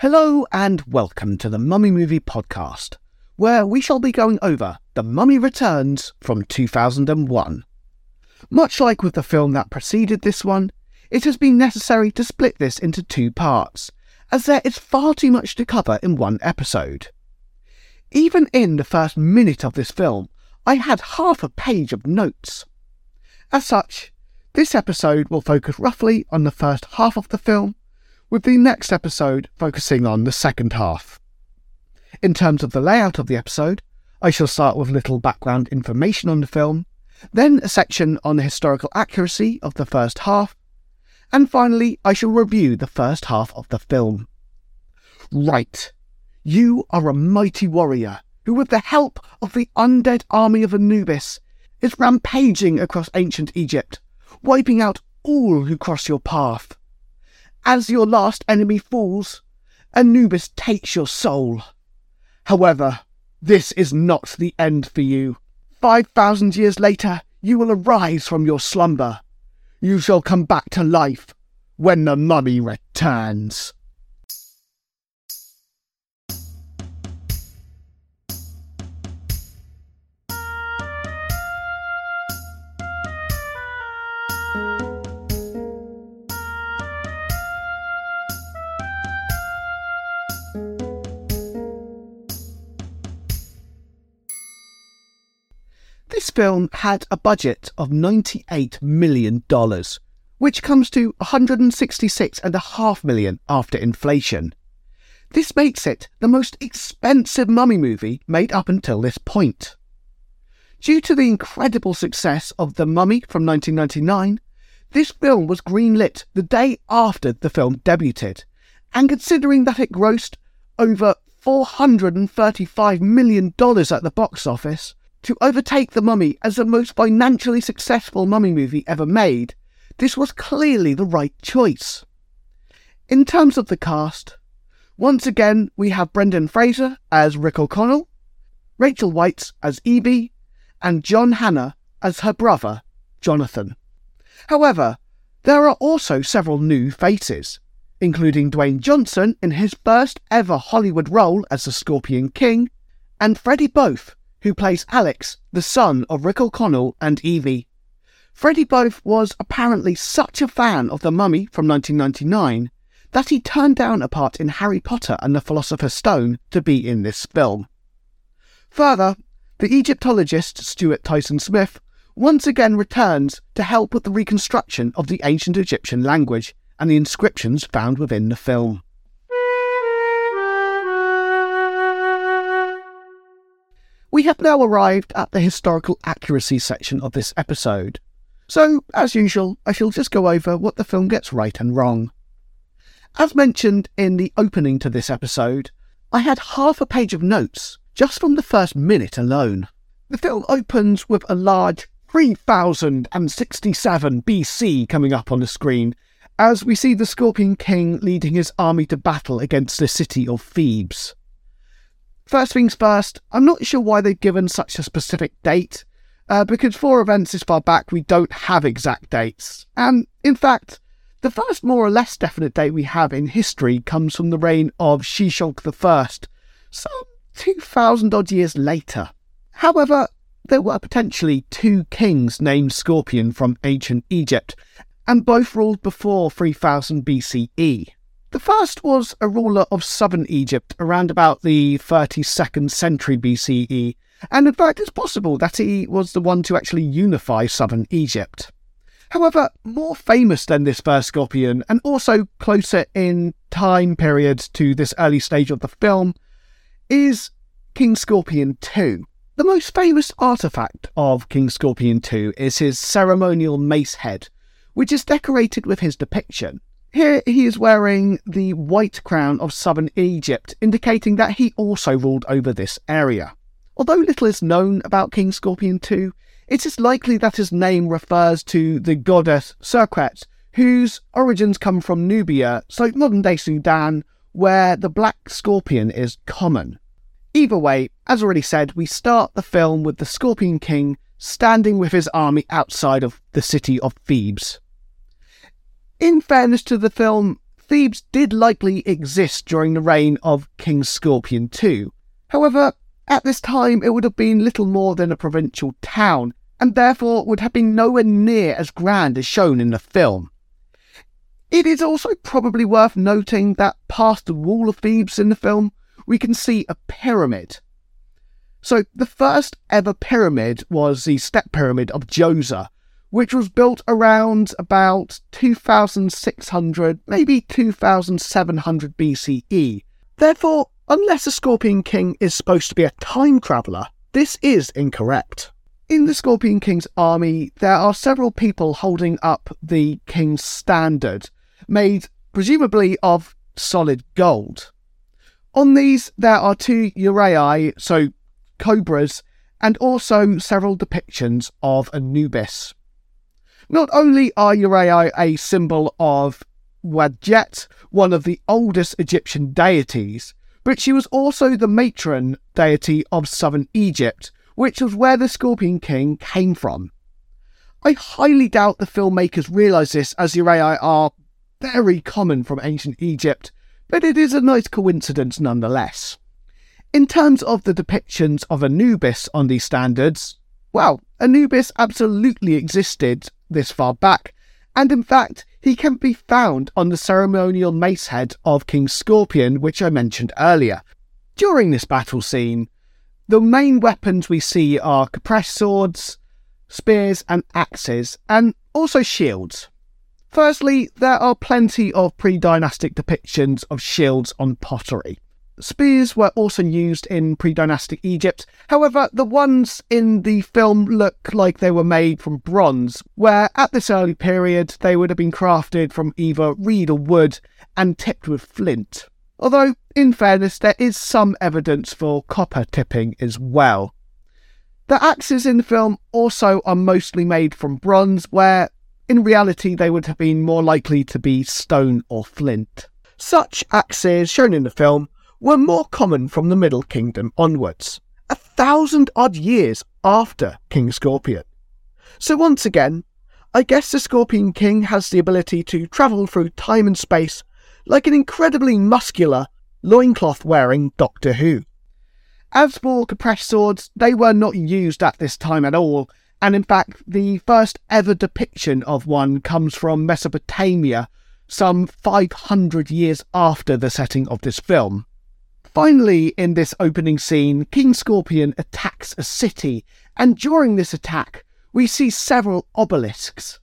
Hello and welcome to the Mummy Movie Podcast, where we shall be going over The Mummy Returns from 2001. Much like with the film that preceded this one, it has been necessary to split this into two parts, as there is far too much to cover in one episode. Even in the first minute of this film, I had half a page of notes. As such, this episode will focus roughly on the first half of the film, with the next episode focusing on the second half. In terms of the layout of the episode, I shall start with little background information on the film, then a section on the historical accuracy of the first half, and finally I shall review the first half of the film. Right, you are a mighty warrior who, with the help of the undead army of Anubis, is rampaging across ancient Egypt, wiping out all who cross your path. As your last enemy falls, Anubis takes your soul. However, this is not the end for you. Five thousand years later, you will arise from your slumber. You shall come back to life when the mummy returns. This film had a budget of $98 million, which comes to 166.5 million after inflation. This makes it the most expensive mummy movie made up until this point. Due to the incredible success of The Mummy from 1999, this film was greenlit the day after the film debuted, and considering that it grossed over $435 million at the box office, to overtake The Mummy as the most financially successful mummy movie ever made, this was clearly the right choice. In terms of the cast, once again we have Brendan Fraser as Rick O'Connell, Rachel Weisz as Evie, and John Hannah as her brother, Jonathan. However, there are also several new faces, including Dwayne Johnson in his first ever Hollywood role as the Scorpion King, and Freddie Boath who plays Alex, the son of Rick O'Connell and Evie. Freddie Boath was apparently such a fan of The Mummy from 1999 that he turned down a part in Harry Potter and the Philosopher's Stone to be in this film. Further, the Egyptologist Stuart Tyson Smith once again returns to help with the reconstruction of the ancient Egyptian language and the inscriptions found within the film. We have now arrived at the historical accuracy section of this episode. So, as usual, I shall just go over what the film gets right and wrong. As mentioned in the opening to this episode, I had half a page of notes just from the first minute alone. The film opens with a large 3067 BC coming up on the screen, as we see the Scorpion King leading his army to battle against the city of Thebes. First things first, I'm not sure why they've given such a specific date, uh, because for events this far back we don't have exact dates. And in fact, the first more or less definite date we have in history comes from the reign of Shoshenq I, some 2,000 odd years later. However, there were potentially two kings named Scorpion from ancient Egypt, and both ruled before 3000 BCE. The first was a ruler of southern Egypt around about the 32nd century BCE, and in fact it's possible that he was the one to actually unify southern Egypt. However, more famous than this first Scorpion, and also closer in time period to this early stage of the film, is King Scorpion II. The most famous artifact of King Scorpion II is his ceremonial mace head, which is decorated with his depiction. Here he is wearing the white crown of southern Egypt, indicating that he also ruled over this area. Although little is known about King Scorpion II, it is likely that his name refers to the goddess Serqet, whose origins come from Nubia, so modern day Sudan, where the black scorpion is common. Either way, as already said, we start the film with the Scorpion King standing with his army outside of the city of Thebes. In fairness to the film, Thebes did likely exist during the reign of King Scorpion II. However, at this time it would have been little more than a provincial town, and therefore would have been nowhere near as grand as shown in the film. It is also probably worth noting that past the wall of Thebes in the film, we can see a pyramid. So, the first ever pyramid was the step pyramid of Djoser, which was built around about 2600, maybe 2700 BCE. Therefore, unless the Scorpion King is supposed to be a time traveller, this is incorrect. In the Scorpion King's army, there are several people holding up the King's standard, made presumably of solid gold. On these, there are two uraei, so cobras, and also several depictions of Anubis. Not only are Uraei a symbol of Wadjet, one of the oldest Egyptian deities, but she was also the matron deity of southern Egypt, which was where the Scorpion King came from. I highly doubt the filmmakers realise this as Uraei are very common from ancient Egypt, but it is a nice coincidence nonetheless. In terms of the depictions of Anubis on these standards, well, Anubis absolutely existed this far back, and in fact, he can be found on the ceremonial mace head of King Scorpion, which I mentioned earlier. During this battle scene, the main weapons we see are khopesh swords, spears, and axes, and also shields. Firstly, there are plenty of pre dynastic depictions of shields on pottery. Spears were also used in pre dynastic Egypt, however, the ones in the film look like they were made from bronze, where at this early period they would have been crafted from either reed or wood and tipped with flint. Although, in fairness, there is some evidence for copper tipping as well. The axes in the film also are mostly made from bronze, where in reality they would have been more likely to be stone or flint. Such axes, shown in the film, were more common from the Middle Kingdom onwards, a thousand odd years after King Scorpion. So once again, I guess the Scorpion King has the ability to travel through time and space like an incredibly muscular, loincloth wearing Doctor Who. As for Khopesh swords, they were not used at this time at all, and in fact, the first ever depiction of one comes from Mesopotamia, some 500 years after the setting of this film. Finally, in this opening scene, King Scorpion attacks a city, and during this attack, we see several obelisks.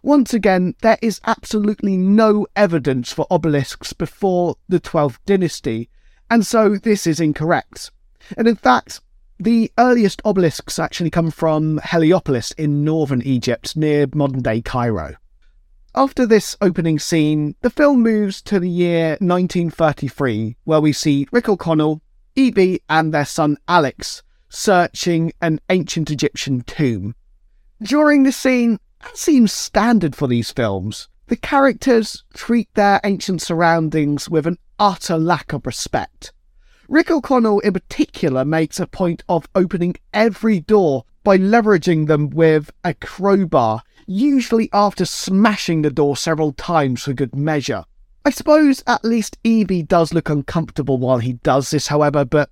Once again, there is absolutely no evidence for obelisks before the 12th dynasty, and so this is incorrect. And in fact, the earliest obelisks actually come from Heliopolis in northern Egypt near modern day Cairo. After this opening scene, the film moves to the year 1933, where we see Rick O'Connell, Evie, and their son Alex searching an ancient Egyptian tomb. During this scene, as seems standard for these films, the characters treat their ancient surroundings with an utter lack of respect. Rick O'Connell, in particular, makes a point of opening every door by leveraging them with a crowbar, usually after smashing the door several times for good measure. I suppose at least Evie does look uncomfortable while he does this, however, but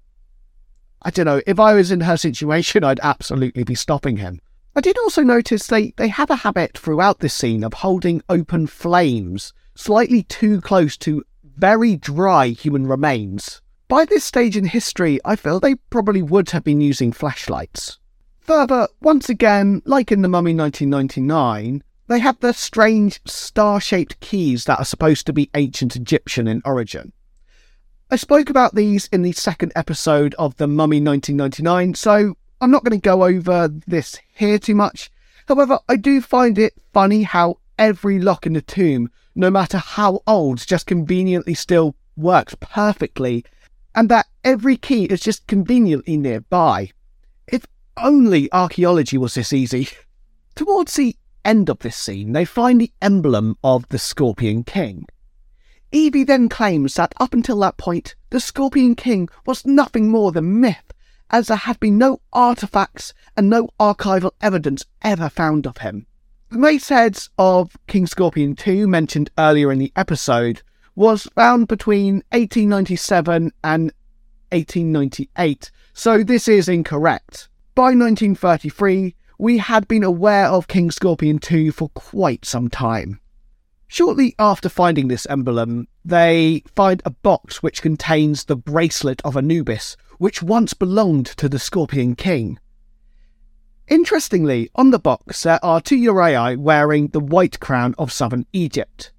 I don't know, if I was in her situation, I'd absolutely be stopping him. I did also notice they, they have a habit throughout this scene of holding open flames slightly too close to very dry human remains. By this stage in history, I feel they probably would have been using flashlights. Further, once again, like in The Mummy 1999, they have the strange star shaped keys that are supposed to be ancient Egyptian in origin. I spoke about these in the second episode of The Mummy 1999, so I'm not going to go over this here too much. However, I do find it funny how every lock in the tomb, no matter how old, just conveniently still works perfectly, and that every key is just conveniently nearby. If only archaeology was this easy. Towards the end of this scene, they find the emblem of the Scorpion King. Evie then claims that up until that point, the Scorpion King was nothing more than myth as there had been no artifacts and no archival evidence ever found of him. The mace heads of King Scorpion II, mentioned earlier in the episode, was found between 1897 and 1898, so this is incorrect. By 1933, we had been aware of King Scorpion II for quite some time. Shortly after finding this emblem, they find a box which contains the bracelet of Anubis, which once belonged to the Scorpion King. Interestingly, on the box there are two Uraei wearing the white crown of southern Egypt.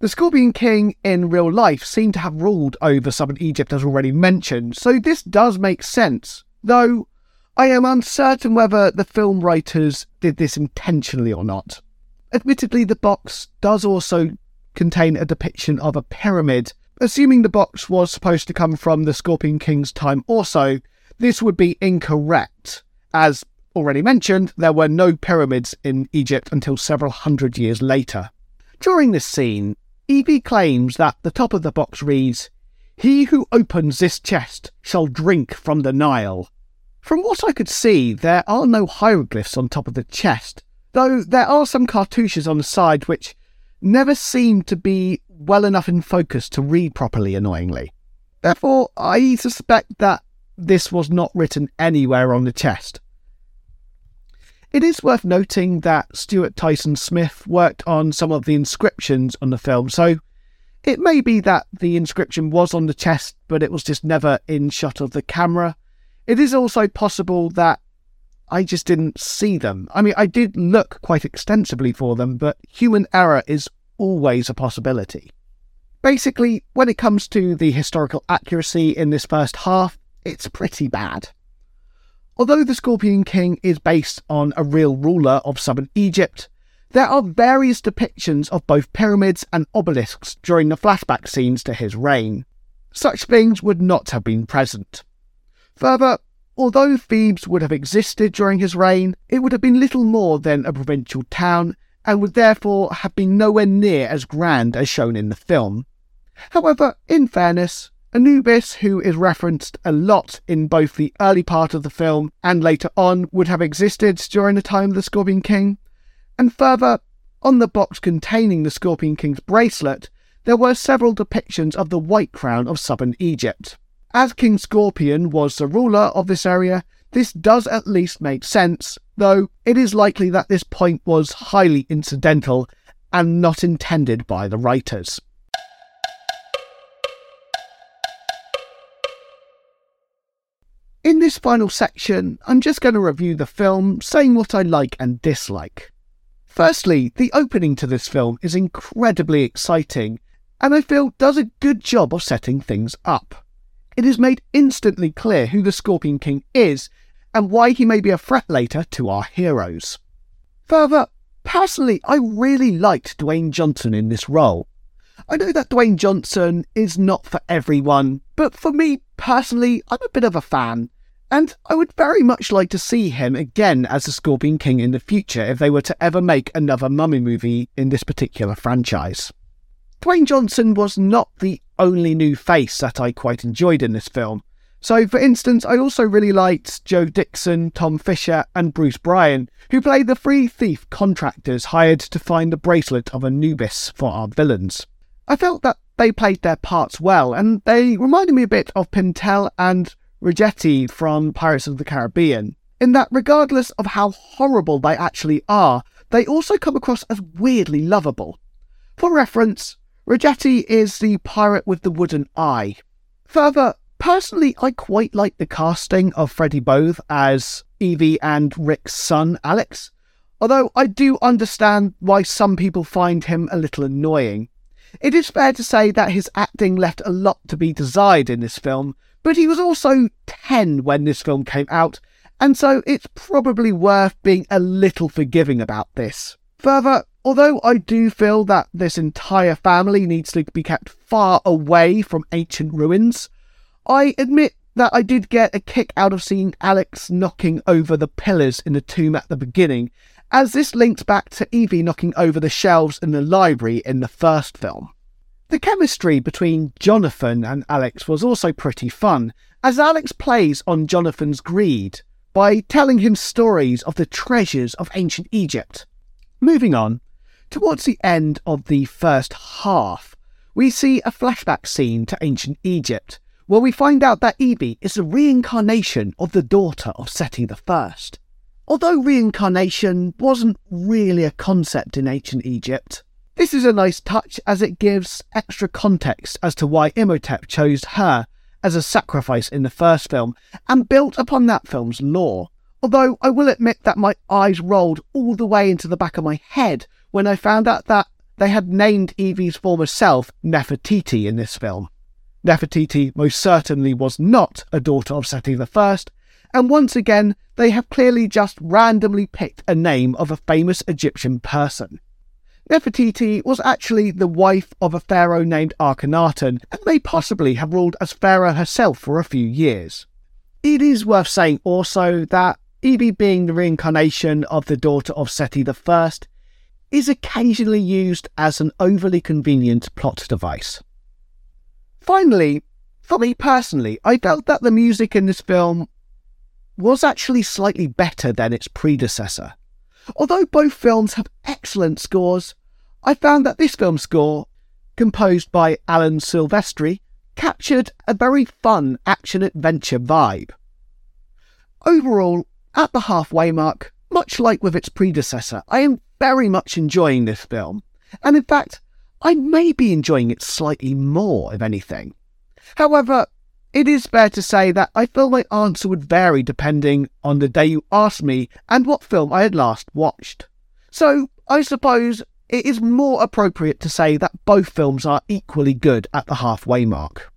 The Scorpion King in real life seemed to have ruled over southern Egypt as already mentioned, so this does make sense, though I am uncertain whether the film writers did this intentionally or not. Admittedly, the box does also contain a depiction of a pyramid. Assuming the box was supposed to come from the Scorpion King's time also, this would be incorrect. As already mentioned, there were no pyramids in Egypt until several hundred years later. During this scene, Evie claims that the top of the box reads, He who opens this chest shall drink from the Nile. From what I could see, there are no hieroglyphs on top of the chest, though there are some cartouches on the side which never seem to be well enough in focus to read properly, annoyingly. Therefore, I suspect that this was not written anywhere on the chest. It is worth noting that Stuart Tyson Smith worked on some of the inscriptions on the film, so it may be that the inscription was on the chest, but it was just never in shot of the camera. It is also possible that I just didn't see them. I mean, I did look quite extensively for them, but human error is always a possibility. Basically, when it comes to the historical accuracy in this first half, it's pretty bad. Although the Scorpion King is based on a real ruler of southern Egypt, there are various depictions of both pyramids and obelisks during the flashback scenes to his reign. Such things would not have been present. Further, Although Thebes would have existed during his reign, it would have been little more than a provincial town and would therefore have been nowhere near as grand as shown in the film. However, in fairness, Anubis, who is referenced a lot in both the early part of the film and later on, would have existed during the time of the Scorpion King. And further, on the box containing the Scorpion King's bracelet, there were several depictions of the White Crown of southern Egypt. As King Scorpion was the ruler of this area, this does at least make sense, though it is likely that this point was highly incidental and not intended by the writers. In this final section, I'm just going to review the film, saying what I like and dislike. Firstly, the opening to this film is incredibly exciting, and I feel does a good job of setting things up it is made instantly clear who the Scorpion King is and why he may be a threat later to our heroes. Further, personally, I really liked Dwayne Johnson in this role. I know that Dwayne Johnson is not for everyone, but for me personally, I'm a bit of a fan. And I would very much like to see him again as the Scorpion King in the future if they were to ever make another mummy movie in this particular franchise. Dwayne Johnson was not the only new face that I quite enjoyed in this film. So, for instance, I also really liked Joe Dixon, Tom Fisher, and Bruce Byron, who played the three thief contractors hired to find the bracelet of Anubis for our villains. I felt that they played their parts well, and they reminded me a bit of Pintel and Ragetti from Pirates of the Caribbean, in that regardless of how horrible they actually are, they also come across as weirdly lovable. For reference, Ragetti is the pirate with the wooden eye. Further, personally, I quite like the casting of Freddie Boath as Evie and Rick's son, Alex, although I do understand why some people find him a little annoying. It is fair to say that his acting left a lot to be desired in this film, but he was also 10 when this film came out, and so it's probably worth being a little forgiving about this. Further, although I do feel that this entire family needs to be kept far away from ancient ruins, I admit that I did get a kick out of seeing Alex knocking over the pillars in the tomb at the beginning, as this links back to Evie knocking over the shelves in the library in the first film. The chemistry between Jonathan and Alex was also pretty fun, as Alex plays on Jonathan's greed by telling him stories of the treasures of ancient Egypt. Moving on, towards the end of the first half, we see a flashback scene to ancient Egypt, where we find out that Evie is the reincarnation of the daughter of Seti I. Although reincarnation wasn't really a concept in ancient Egypt, this is a nice touch as it gives extra context as to why Imhotep chose her as a sacrifice in the first film and built upon that film's lore. Although I will admit that my eyes rolled all the way into the back of my head when I found out that they had named Evie's former self Nefertiti in this film. Nefertiti most certainly was not a daughter of Seti I, and once again, they have clearly just randomly picked a name of a famous Egyptian person. Nefertiti was actually the wife of a pharaoh named Akhenaten and may possibly have ruled as pharaoh herself for a few years. It is worth saying also that Evie being the reincarnation of the daughter of Seti I is occasionally used as an overly convenient plot device. Finally, for me personally, I felt that the music in this film was actually slightly better than its predecessor. Although both films have excellent scores, I found that this film's score, composed by Alan Silvestri, captured a very fun action adventure vibe. Overall, at the halfway mark, much like with its predecessor, I am very much enjoying this film, and in fact, I may be enjoying it slightly more, if anything. However, it is fair to say that I feel my answer would vary depending on the day you asked me and what film I had last watched. So, I suppose it is more appropriate to say that both films are equally good at the halfway mark.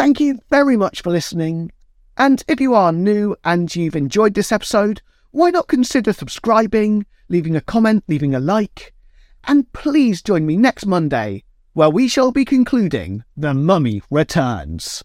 Thank you very much for listening. And if you are new and you've enjoyed this episode, why not consider subscribing, leaving a comment, leaving a like? And please join me next Monday, where we shall be concluding The Mummy Returns.